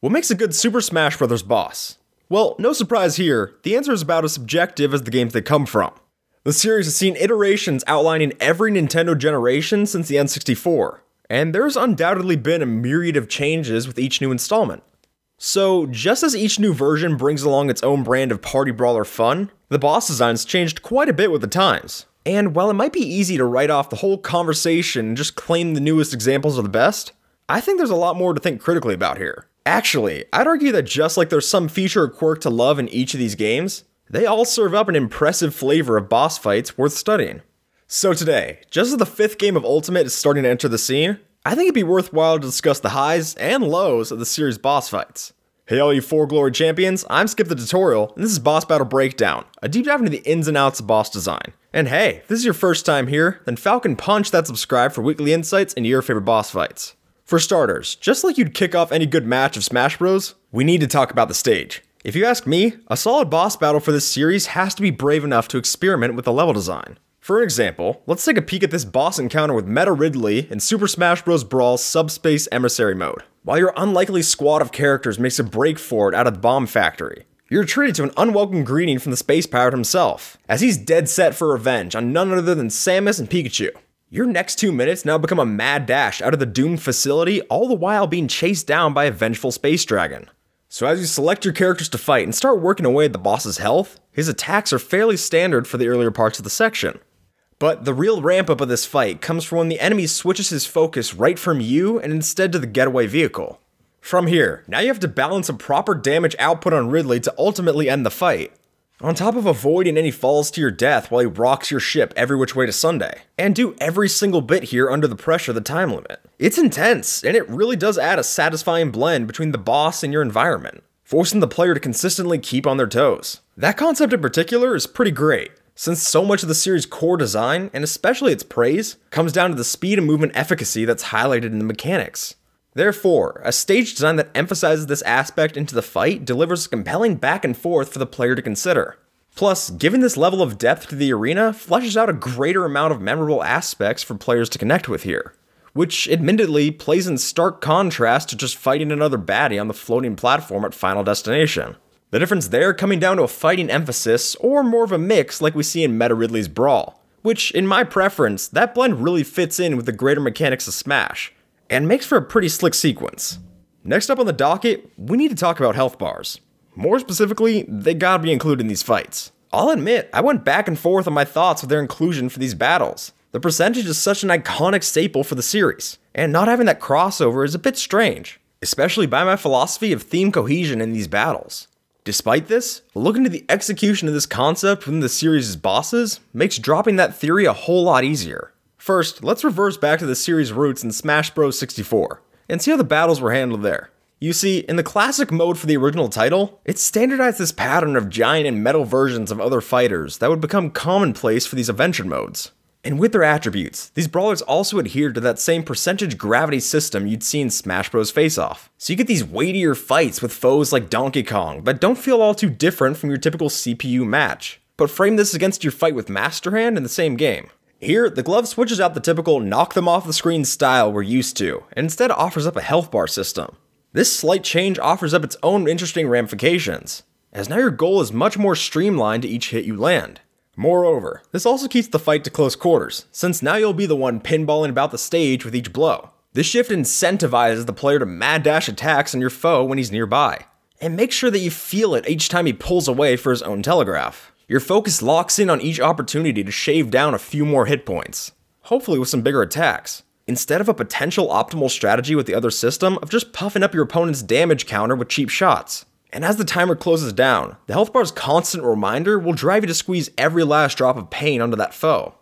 What makes a good Super Smash Bros. boss? Well, no surprise here, the answer is about as subjective as the games they come from. The series has seen iterations outlining every Nintendo generation since the N64, and there's undoubtedly been a myriad of changes with each new installment. So, just as each new version brings along its own brand of party brawler fun, the boss designs changed quite a bit with the times. And while it might be easy to write off the whole conversation and just claim the newest examples are the best, I think there's a lot more to think critically about here. Actually, I'd argue that just like there's some feature or quirk to love in each of these games, they all serve up an impressive flavor of boss fights worth studying. So today, just as the fifth game of Ultimate is starting to enter the scene, I think it'd be worthwhile to discuss the highs and lows of the series boss fights. Hey all you four glory champions, I'm Skip the Tutorial, and this is Boss Battle Breakdown, a deep dive into the ins and outs of boss design. And hey, if this is your first time here, then Falcon punch that subscribe for weekly insights into your favorite boss fights. For starters, just like you'd kick off any good match of Smash Bros, we need to talk about the stage. If you ask me, a solid boss battle for this series has to be brave enough to experiment with the level design. For example, let's take a peek at this boss encounter with Meta Ridley in Super Smash Bros. Brawl's Subspace Emissary mode. While your unlikely squad of characters makes a break for it out of the bomb factory, you're treated to an unwelcome greeting from the space pirate himself, as he's dead set for revenge on none other than Samus and Pikachu. Your next two minutes now become a mad dash out of the doomed facility, all the while being chased down by a vengeful space dragon. So, as you select your characters to fight and start working away at the boss's health, his attacks are fairly standard for the earlier parts of the section. But the real ramp up of this fight comes from when the enemy switches his focus right from you and instead to the getaway vehicle. From here, now you have to balance a proper damage output on Ridley to ultimately end the fight. On top of avoiding any falls to your death while he rocks your ship every which way to Sunday, and do every single bit here under the pressure of the time limit. It's intense, and it really does add a satisfying blend between the boss and your environment, forcing the player to consistently keep on their toes. That concept in particular is pretty great, since so much of the series' core design, and especially its praise, comes down to the speed and movement efficacy that's highlighted in the mechanics. Therefore, a stage design that emphasizes this aspect into the fight delivers a compelling back and forth for the player to consider. Plus, giving this level of depth to the arena fleshes out a greater amount of memorable aspects for players to connect with here, which admittedly plays in stark contrast to just fighting another baddie on the floating platform at Final Destination. The difference there coming down to a fighting emphasis, or more of a mix like we see in Meta Ridley's Brawl, which, in my preference, that blend really fits in with the greater mechanics of Smash, and makes for a pretty slick sequence. Next up on the docket, we need to talk about health bars. More specifically, they gotta be included in these fights. I'll admit, I went back and forth on my thoughts with their inclusion for these battles. The percentage is such an iconic staple for the series, and not having that crossover is a bit strange, especially by my philosophy of theme cohesion in these battles. Despite this, looking to the execution of this concept within the series' bosses makes dropping that theory a whole lot easier. First, let's reverse back to the series' roots in Smash Bros. 64 and see how the battles were handled there. You see, in the classic mode for the original title, it standardized this pattern of giant and metal versions of other fighters that would become commonplace for these adventure modes. And with their attributes, these brawlers also adhered to that same percentage gravity system you'd see in Smash Bros. Face Off. So you get these weightier fights with foes like Donkey Kong that don't feel all too different from your typical CPU match. But frame this against your fight with Master Hand in the same game. Here, the glove switches out the typical knock them off the screen style we're used to, and instead offers up a health bar system. This slight change offers up its own interesting ramifications, as now your goal is much more streamlined to each hit you land. Moreover, this also keeps the fight to close quarters, since now you'll be the one pinballing about the stage with each blow. This shift incentivizes the player to mad dash attacks on your foe when he's nearby, and make sure that you feel it each time he pulls away for his own telegraph. Your focus locks in on each opportunity to shave down a few more hit points, hopefully with some bigger attacks, instead of a potential optimal strategy with the other system of just puffing up your opponent's damage counter with cheap shots. And as the timer closes down, the health bar's constant reminder will drive you to squeeze every last drop of pain onto that foe.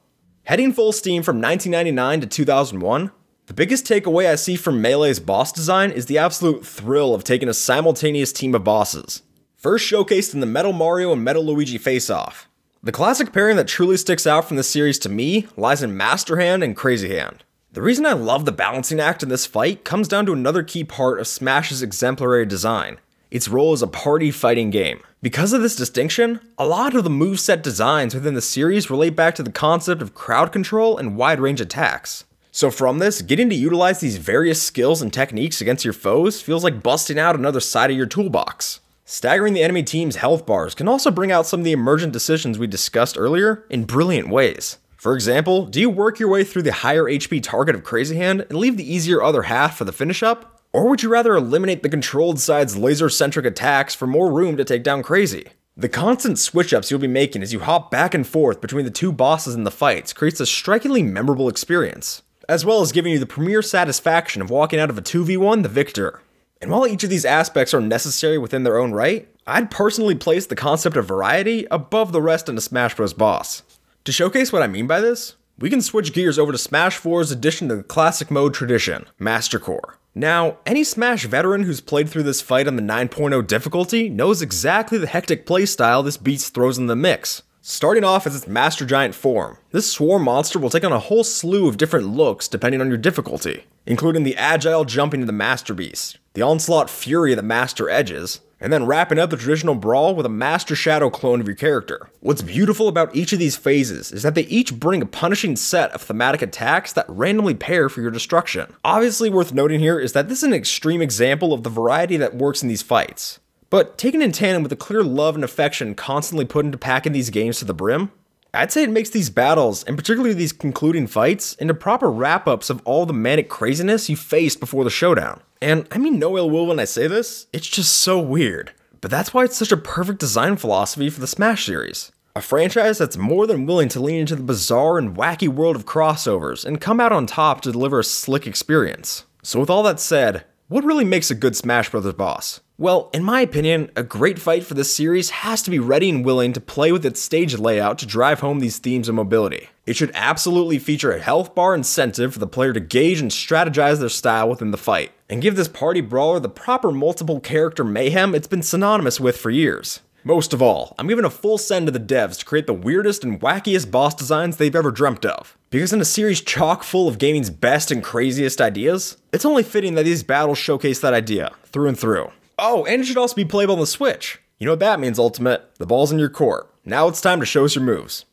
Heading full steam from 1999 to 2001, the biggest takeaway I see from Melee's boss design is the absolute thrill of taking a simultaneous team of bosses, First showcased in the Metal Mario and Metal Luigi face off. The classic pairing that truly sticks out from the series to me lies in Master Hand and Crazy Hand. The reason I love the balancing act in this fight comes down to another key part of Smash's exemplary design its role as a party fighting game. Because of this distinction, a lot of the moveset designs within the series relate back to the concept of crowd control and wide range attacks. So, from this, getting to utilize these various skills and techniques against your foes feels like busting out another side of your toolbox. Staggering the enemy team's health bars can also bring out some of the emergent decisions we discussed earlier in brilliant ways. For example, do you work your way through the higher HP target of Crazy Hand and leave the easier other half for the finish up? Or would you rather eliminate the controlled side's laser centric attacks for more room to take down Crazy? The constant switch ups you'll be making as you hop back and forth between the two bosses in the fights creates a strikingly memorable experience, as well as giving you the premier satisfaction of walking out of a 2v1 the victor. And while each of these aspects are necessary within their own right, I'd personally place the concept of variety above the rest in a Smash Bros. boss. To showcase what I mean by this, we can switch gears over to Smash 4's addition to the classic mode tradition, Master Core. Now, any Smash veteran who's played through this fight on the 9.0 difficulty knows exactly the hectic playstyle this beast throws in the mix. Starting off as its Master Giant form, this swarm monster will take on a whole slew of different looks depending on your difficulty, including the agile jumping of the Master Beast, the onslaught fury of the Master Edges, and then wrapping up the traditional brawl with a Master Shadow clone of your character. What's beautiful about each of these phases is that they each bring a punishing set of thematic attacks that randomly pair for your destruction. Obviously worth noting here is that this is an extreme example of the variety that works in these fights. But taken in tandem with the clear love and affection constantly put into packing these games to the brim, I'd say it makes these battles, and particularly these concluding fights, into proper wrap ups of all the manic craziness you faced before the showdown. And I mean no ill will when I say this, it's just so weird. But that's why it's such a perfect design philosophy for the Smash series. A franchise that's more than willing to lean into the bizarre and wacky world of crossovers and come out on top to deliver a slick experience. So, with all that said, what really makes a good Smash Bros. boss? Well, in my opinion, a great fight for this series has to be ready and willing to play with its stage layout to drive home these themes of mobility. It should absolutely feature a health bar incentive for the player to gauge and strategize their style within the fight, and give this party brawler the proper multiple character mayhem it's been synonymous with for years. Most of all, I'm giving a full send to the devs to create the weirdest and wackiest boss designs they've ever dreamt of. Because in a series chock full of gaming's best and craziest ideas, it's only fitting that these battles showcase that idea, through and through. Oh, and it should also be playable on the Switch. You know what that means, Ultimate? The ball's in your court. Now it's time to show us your moves.